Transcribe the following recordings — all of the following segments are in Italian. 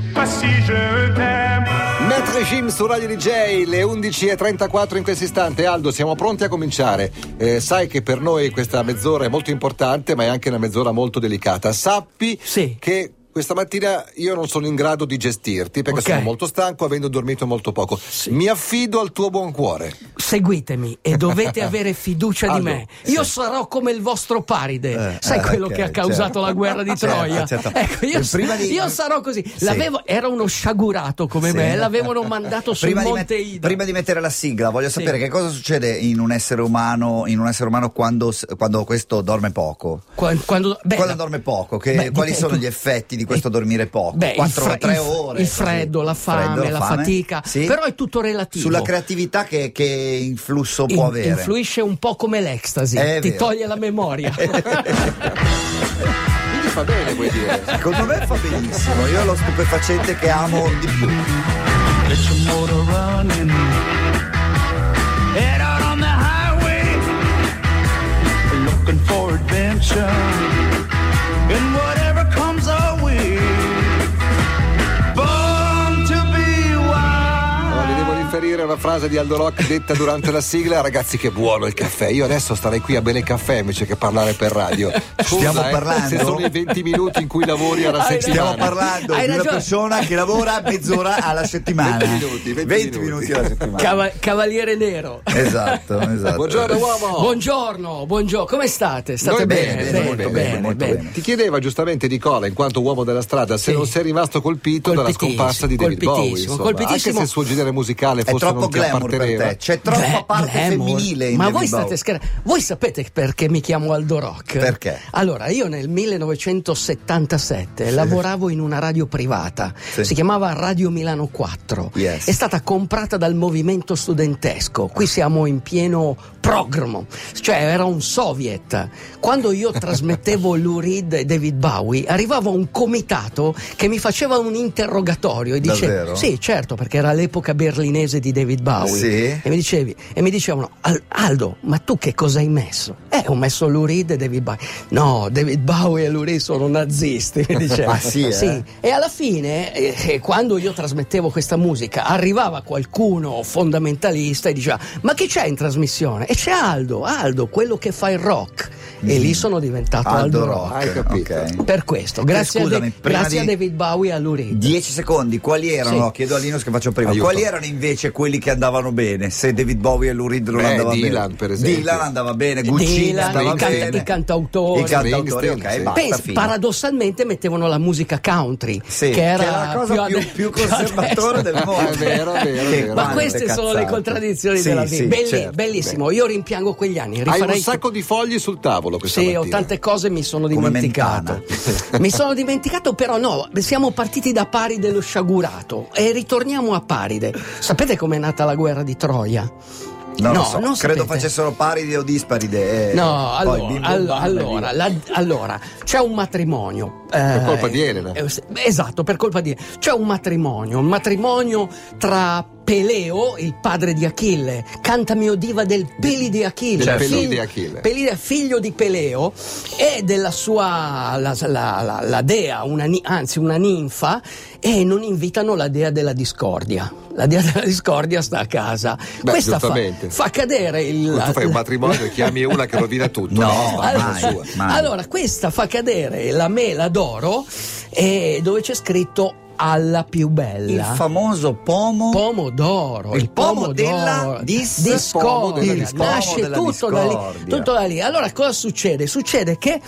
sais pas si je t'aime. Maître Jim su Radio DJ, le 11.34 in questo istante. Aldo, siamo pronti a cominciare. Eh, sai che per noi questa mezz'ora è molto importante, ma è anche una mezz'ora molto delicata. Sappi Sì. che questa mattina io non sono in grado di gestirti perché Ok. sono molto stanco avendo dormito molto poco. Mi affido al tuo buon cuore. Seguitemi e dovete avere fiducia di me. Io sarò come il vostro paride. Sai eh, quello ok, che ha causato certo. la guerra di Certo, Troia? certo. Ecco, io, E prima di- io sarò così. Sì. L'avevo- era uno sciagurato come Sì. me, l'avevano mandato sul Prima Monte met- Ida. prima di mettere la sigla, voglio Sì. sapere che cosa succede in un essere umano, in un essere umano quando, quando questo dorme poco. Qua- quando, beh, quando dorme poco, che- beh, quali sono gli effetti di questo dormire poco? Beh, il, 4 fre- 3 il- ore. il freddo, la Freddo, fame, la, fame? fatica, Sì? però è tutto relativo. Sulla creatività che, che influsso può In- avere. influisce un po' come l'ecstasy, È ti vero. toglie la memoria. Quindi fa bene, vuoi dire? Secondo me fa benissimo, io ho lo stupefacente che amo di più. Get your riferire a una frase di Aldo Rock detta durante la sigla. Ragazzi, che buono il caffè. Io adesso starei qui a bere il caffè invece che parlare per radio. Scusa, Stiamo eh, parlando? Se sono i 20 minuti in cui lavori alla Hai settimana. Stiamo parlando Hai di una ragione. persona che lavora mezz'ora alla settimana. 20 minuti, 20 minuti. alla settimana. Cava- Cavaliere nero. Esatto, esatto. Buongiorno uomo. Buongiorno, buongiorno, come state? State Noi bene? bene, molto bene, molto bene. Ti chiedeva giustamente Nicola, in quanto uomo della strada, se Sì. non sei rimasto colpito dalla scomparsa di David Bowie. colpitissimo, insomma. Anche se il suo genere musicale È forse troppo non ti glamour per te. C'è troppa Gla- parte glamour. femminile in Ma voi state scherzando? Voi sapete perché mi chiamo Aldo Rock? Perché? Allora, io nel 1977 lavoravo in una radio privata, Sì. si chiamava Radio Milano 4. Yes. È stata comprata dal movimento studentesco. Qui siamo in pieno programma, cioè era un soviet. Quando io trasmettevo Lou Reed e David Bowie, arrivava un comitato che mi faceva un interrogatorio e dice Davvero? Sì, certo, perché era l'epoca berlinese di David Bowie. Sì. E mi dicevi, e mi dicevano, "Al- Aldo, ma tu che cosa hai messo? Eh, ho messo Lou Reed e David Bowie. No, David Bowie e Lou Reed sono nazisti, mi dicevano. Ah, sì, eh? E alla fine, eh, eh, quando io trasmettevo questa musica, arrivava qualcuno fondamentalista e diceva, ma chi c'è in trasmissione? E c'è Aldo, Aldo, quello che fa il rock. E lì sono diventato Aldo, Mm. Aldo Rock. Hai capito. ok. Per questo, grazie, scusami, a, De- grazie di- a David Bowie e a Lou Reed. Dieci secondi, quali erano? Sì. Chiedo a Linus che faccio prima. Aiuto. Quali erano invece quelli che andavano bene? Se David Bowie e Lou Reed non Beh, andava Dylan, bene. per esempio. Dylan andava bene, Guccini Dylan, i, canta- i cantautori. I cantautori, ok, sì. basta. Pensa, fine. paradossalmente mettevano la musica country, Sì, che era la cosa più, più più conservatore del mondo. È vero, è vero, è Che vero. Ma queste sono le cazzate. contraddizioni Sì, della vita. sì, Belli- certo, bellissimo, io rimpiango quegli anni. Hai Rifarei un sacco di fogli sul tavolo questa Sì, ho mattina. tante cose mi sono dimenticato. mi sono dimenticato, però no, siamo partiti da Paride lo sciagurato e ritorniamo a Paride. Sapete com'è nata la guerra di Troia? Non No, lo so, non credo sapete. facessero paride o disparide. eh. No, Poi allora, bim bam, allora, via. la- allora, c'è un matrimonio. Per eh, colpa di Elena. eh, esatto, per colpa di C'è un matrimonio, un matrimonio tra Peleo, il padre di Achille, cantami o diva del Peli di Achille, Pelì figlio- di Achille. Pelì- figlio di Peleo e della sua la, la- la- la dea, una, anzi una ninfa, e non invitano la dea della discordia. La dea della discordia sta a casa. Beh, Questa fa, fa cadere il. Tu fai un matrimonio e chiami una che rovina tutto. No, Basta, mai, sua. mai. Allora, questa fa cadere la mela d'oro eh, dove c'è scritto alla più bella. Il famoso pomo. Pomodoro, Il il, pomo della dis- pomo della discordia, dis- nasce della tutto da, lì, discordia. tutto da lì. Allora cosa succede? Succede che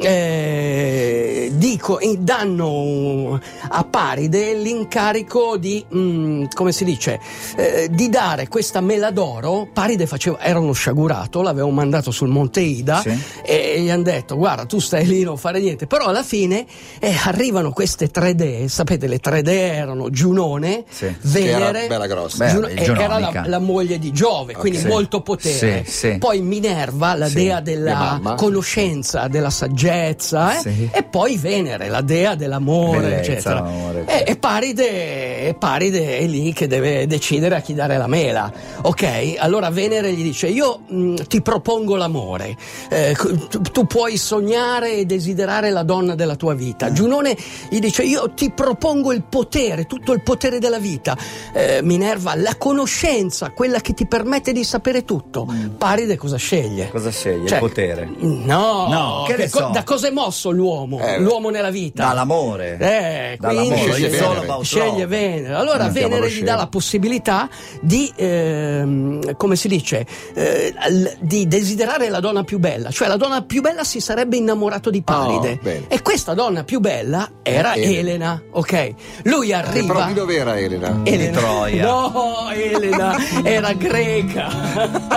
eh, dico, danno a Paride l'incarico di, mm, come si dice, eh, di dare questa mela d'oro. Paride faceva, era uno sciagurato, l'avevo mandato sul Monte Ida Sì. e gli hanno detto guarda tu stai lì non fare niente però alla fine eh, arrivano queste tre dee sapete le tre dee erano Giunone Sì. Venere Che era bella grossa. Beh, Giuno- è eh, era la, la moglie di Giove quindi Sì. molto potere Sì, sì. poi Minerva la Sì. dea della conoscenza della saggezza eh? Sì. e poi Venere la dea dell'amore Bellezza, eccetera l'amore, e, e Paride, e Paride è lì che deve decidere a chi dare la mela ok allora Venere gli dice io mh, ti propongo l'amore Eh, tu, tu puoi sognare e desiderare la donna della tua Eh. vita Giunone gli dice io ti propongo avevo il potere, tutto il potere della vita. Eh, Minerva, la conoscenza, quella che ti permette di sapere tutto. Paride cosa sceglie? Cosa sceglie? Cioè, il potere. No, No, che co- so. da cosa è mosso l'uomo? Eh, l'uomo nella vita? Dall'amore. Eh, Dall'amore. quindi Sceglie Venere. sceglie. Venere. Allora Mettiamolo Venere gli dà la possibilità di, ehm, come si dice, eh, di desiderare la donna più bella. Cioè la donna più bella si sarebbe innamorato di Paride. Oh, e questa donna più bella era Elena. Elena, ok? Lui arriva... però di dove era Elena? Elena. Di Troia. No, Elena era greca.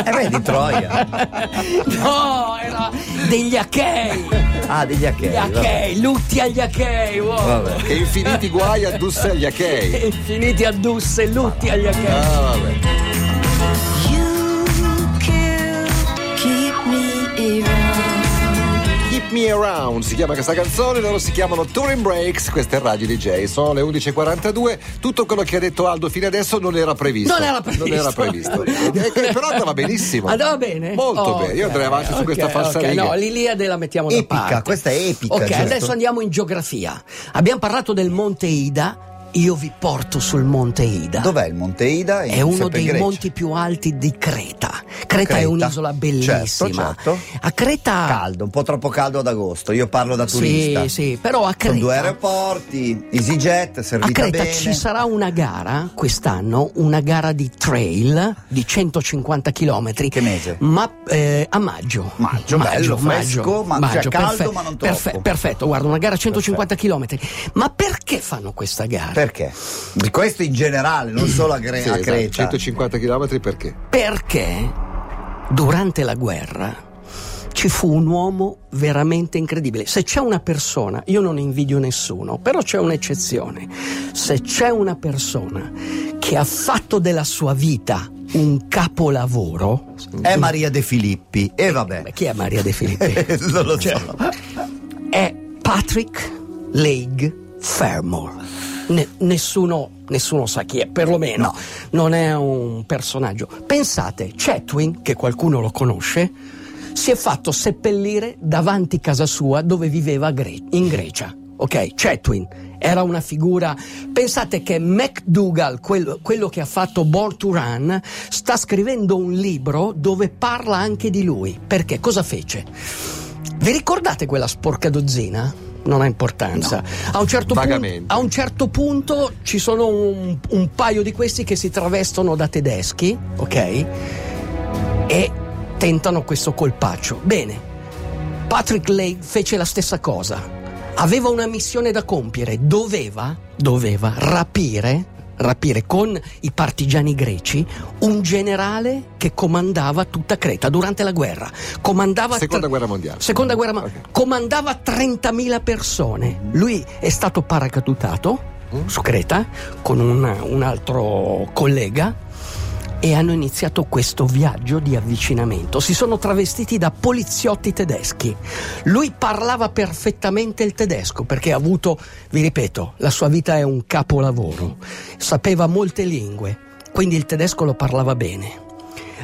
Eh beh, di Troia. no, era degli Achei. Ah, degli Gli Achei. vabbè. Achei, lutti agli Achei. wow. Vabbè. Che infiniti guai addusse agli Achei. Infiniti addusse, lutti agli Achei. Ah, vabbè. Me Around si chiama questa canzone, loro si chiamano Touring Breaks, questa è Radio DJ, sono le 11.42, tutto quello che ha detto Aldo fino adesso non era previsto. Non era previsto. Non era previsto. Eh, eh, però andava benissimo. Andava bene? Molto Ok, bene, io andrei avanti su ok, questa ok. falsariga. No, l'Iliade la mettiamo da Epica, parte. questa è epica, Ok, certo. adesso andiamo in geografia. Abbiamo parlato del Monte Ida. Io vi porto sul Monte Ida. Dov'è il Monte Ida? In- È uno dei Grecia. monti più alti di Creta. Creta, Creta. è un'isola bellissima. Certo, certo. A Creta. Caldo, un po' troppo caldo ad agosto. Io parlo da turista. Sì, sì, però a Creta. Con due aeroporti, EasyJet, A servita Creta bene. ci sarà una gara quest'anno, una gara di trail di 150 km. Che mese? Ma eh, a maggio. Maggio, bello, fresco, ma- cioè caldo, ma non troppo. perfetto, guarda, una gara a 150 km. Ma perché fanno questa gara? Perché? Di questo in generale, non solo a, Gre- Sì, a esatto, Creta. 150 km perché? Perché durante la guerra ci fu un uomo veramente incredibile. Se c'è una persona, io non invidio nessuno, però c'è un'eccezione. Se c'è una persona che ha fatto della sua vita un capolavoro, È Maria De Filippi. E vabbè. Beh, chi è Maria De Filippi? non lo Cioè, so. è Patrick Leigh Fermor. Ne- nessuno, nessuno sa chi è, perlomeno No. non è un personaggio. Pensate, Chetwin, che qualcuno lo conosce, si è fatto seppellire davanti casa sua dove viveva Gre- in Grecia. Ok, Chetwin era una figura. Pensate che McDougall, quello, quello che ha fatto Born to Run, sta scrivendo un libro dove parla anche di lui. Perché? Cosa fece? Vi ricordate quella sporca dozzina? Non ha importanza. A, un certo pun- Vagamente. a un certo punto ci sono un, un paio di questi che si travestono da tedeschi, ok? E tentano questo colpaccio. Bene, Patrick Lake fece la stessa cosa. Aveva una missione da compiere, doveva, doveva rapire, rapire con i partigiani greci un generale che comandava tutta Creta durante la guerra. Comandava Seconda guerra mondiale. Seconda guerra mondiale. Ok. Comandava 30.000 persone. Lui è stato paracadutato su Creta con un, un altro collega e hanno iniziato questo viaggio di avvicinamento. Si sono travestiti da poliziotti tedeschi. Lui parlava perfettamente il tedesco perché ha avuto, vi ripeto, la sua vita è un capolavoro. Sapeva molte lingue, quindi il tedesco lo parlava bene.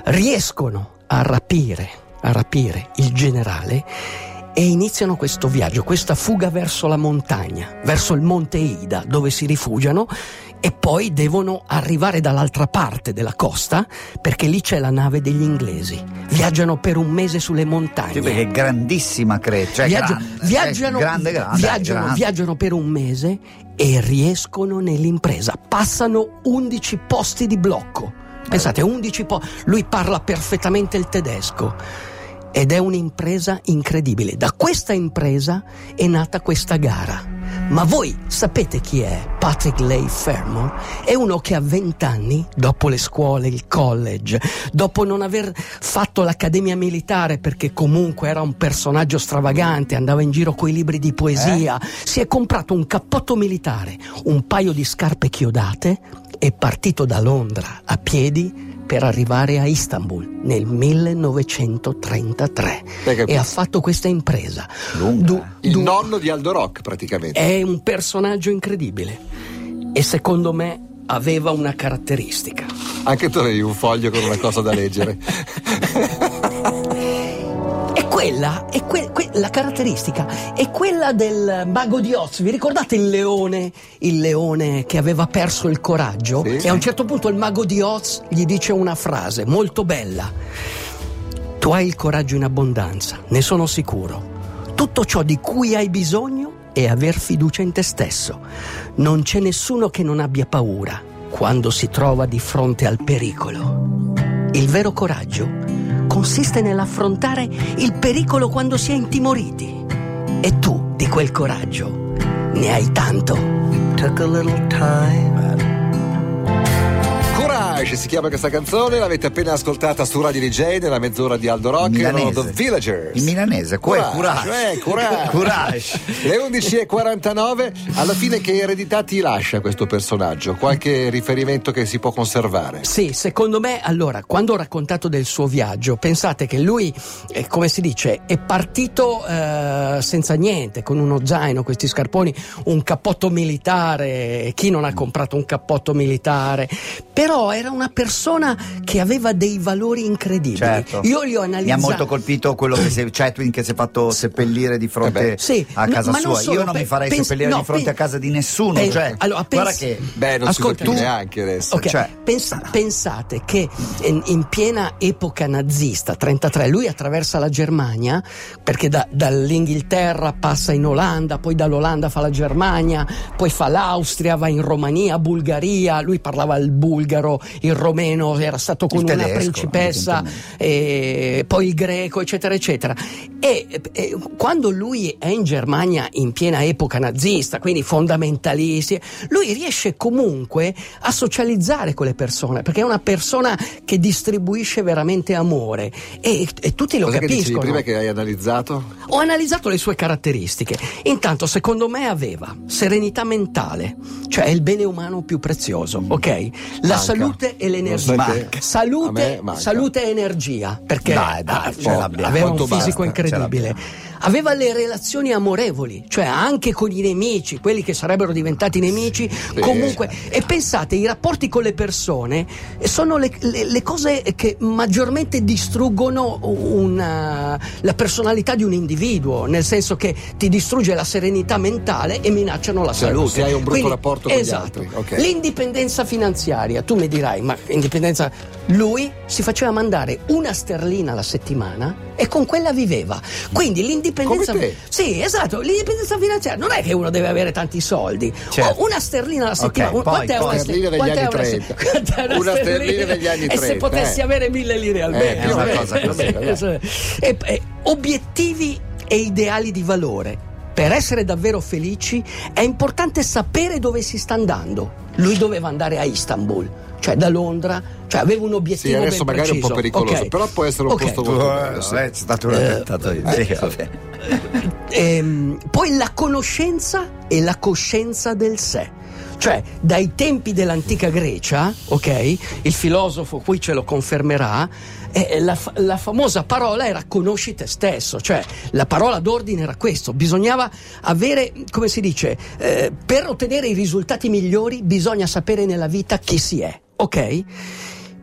Riescono a rapire, a rapire il generale e iniziano questo viaggio, questa fuga verso la montagna, verso il monte Ida, dove si rifugiano e poi devono arrivare dall'altra parte della costa perché lì c'è la nave degli inglesi. Viaggiano per un mese sulle montagne. Sì, perché è grandissima Creta. Cioè Viaggia- grande, viaggiano, grande, grande, viaggiano, grande. viaggiano per un mese e riescono nell'impresa. Passano 11 posti di blocco. Pensate, 11 posti. Lui parla perfettamente il tedesco. Ed è un'impresa incredibile. Da questa impresa è nata questa gara. Ma voi sapete chi è Patrick Leigh Fermor? È uno che a 20 anni, dopo le scuole, il college, dopo non aver fatto l'accademia militare perché comunque era un personaggio stravagante, andava in giro coi libri di poesia, si è comprato un cappotto militare, un paio di scarpe chiodate e partito da Londra a piedi per arrivare a Istanbul nel 1933 Hai capito? e ha fatto questa impresa. Lunga. Du- Il du- nonno di Aldo Rock praticamente. è un personaggio incredibile e secondo me aveva una caratteristica. Anche tu avevi un foglio con una cosa da leggere. Quella è que- que- la caratteristica è quella del mago di Oz. Vi ricordate il leone? Il leone che aveva perso il coraggio? Sì. E a un certo punto il mago di Oz gli dice una frase molto bella. Tu hai il coraggio in abbondanza, ne sono sicuro. Tutto ciò di cui hai bisogno è aver fiducia in te stesso. Non c'è nessuno che non abbia paura quando si trova di fronte al pericolo. Il vero coraggio consiste nell'affrontare il pericolo quando si è intimoriti. E tu di quel coraggio ne hai tanto. Took a little time. Courage si chiama questa canzone, l'avete appena ascoltata su Radio DJ nella mezz'ora di Aldo Rock, Milanese. The Villagers. Il milanese, que, courage. eh, courage. Courage. Le 11.49, alla fine che eredità ti lascia questo personaggio? Qualche riferimento che si può conservare? Sì, secondo me, allora, quando ho raccontato del suo viaggio, pensate che lui, eh, come si dice, è partito eh, senza niente, con uno zaino, questi scarponi, un cappotto militare. Chi non ha comprato un cappotto militare? Però era una persona che aveva dei valori incredibili. Certo. Io li ho Mi analizzati. ha molto colpito quello che si, Chatwin che si è fatto seppellire di fronte Eh. Sì, a no, casa non sua. solo, Io non pe- mi farei pens- seppellire no, di fronte pen- a casa di nessuno. pen- cioè, allora, guarda pens- che Beh, non Ascolta, si può più tu- neanche adesso. Ok, Cioè- pens- pensate che in, in piena epoca nazista, 33, lui attraversa la Germania perché da- dall'Inghilterra passa in Olanda, poi dall'Olanda fa la Germania, poi fa l'Austria, va in Romania, Bulgaria, lui parlava il bulgaro, il romeno, era stato con Il una tedesco, principessa, e poi il greco, eccetera, eccetera. E, e quando lui è in Germania in piena epoca nazista, quindi fondamentalisti, lui riesce comunque a socializzare con le persone, perché è una persona che distribuisce veramente amore e, e tutti lo Cosa che capiscono. prima che hai analizzato? Ho analizzato le sue caratteristiche. Intanto, secondo me, aveva serenità mentale, cioè il bene umano più prezioso, ok? La Manca. salute e Lo l'energia. Salute, salute e energia, perché Dai, dai, ah, ce cioè, l'abbiamo. aveva un fisico basta, incredibile. Aveva le relazioni amorevoli, cioè anche con i nemici, quelli che sarebbero diventati nemici, comunque. E pensate, i rapporti con le persone sono le, le- le cose che maggiormente distruggono una- la personalità di un individuo, nel senso che ti distrugge la serenità mentale e minacciano la Certo, salute. se hai un brutto Quindi, rapporto con gli esatto. altri, ok. L'indipendenza finanziaria, tu mi dirai, ma indipendenza. Lui si faceva mandare una sterlina alla settimana e con quella viveva. Quindi l'indipendenza. Sì, esatto, l'indipendenza finanziaria non è che uno deve avere tanti soldi. Certo. Oh, una sterlina alla settimana. poi, quant'è poi. una Sterlina degli anni una- 30. quant'è Una sterlina degli anni E se 30, potessi eh. avere mille lire al mese. più o vabbè. meno, più o meno, dai. E- e obiettivi e ideali di valore. Per essere davvero felici è importante sapere dove si sta andando. Lui doveva andare a Istanbul, cioè da Londra, cioè aveva un Sì, obiettivo adesso ben magari è un po' preciso. pericoloso, Ok. però può essere un Ok. posto molto bello. sì. Eh, c'è stato un attentato io. Sì, vabbè. Ehm, poi la conoscenza e la coscienza del sé. Cioè, dai tempi dell'antica Grecia, ok? Il filosofo qui ce lo confermerà, eh, la, la famosa parola era conosci te stesso, cioè la parola d'ordine era questo, bisognava avere, come si dice, eh, per ottenere i risultati migliori bisogna sapere nella vita chi si è, ok?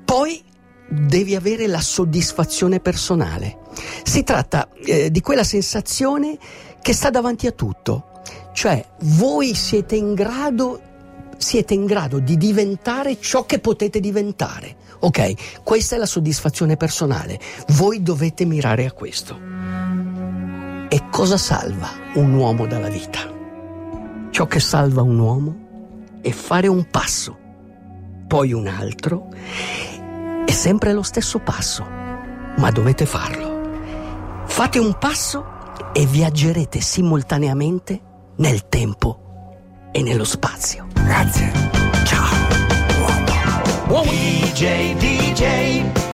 Poi devi avere la soddisfazione personale. Si tratta eh, di quella sensazione che sta davanti a tutto, cioè voi siete in grado siete in grado di diventare ciò che potete diventare. Ok, questa è la soddisfazione personale. Voi dovete mirare a questo. E cosa salva un uomo dalla vita? Ciò che salva un uomo è fare un passo, poi un altro è sempre lo stesso passo, ma dovete farlo. Fate un passo e viaggerete simultaneamente nel tempo e nello spazio. Grazie. Ciao. DJ, DJ.